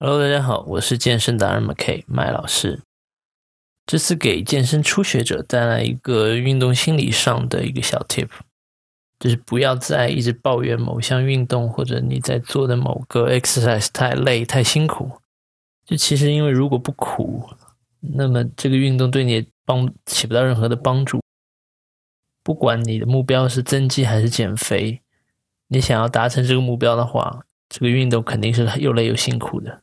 Hello，大家好，我是健身达人 McK 麦老师。这次给健身初学者带来一个运动心理上的一个小 tip，就是不要再一直抱怨某项运动或者你在做的某个 exercise 太累太辛苦。就其实因为如果不苦，那么这个运动对你帮起不到任何的帮助。不管你的目标是增肌还是减肥，你想要达成这个目标的话。这个运动肯定是又累又辛苦的。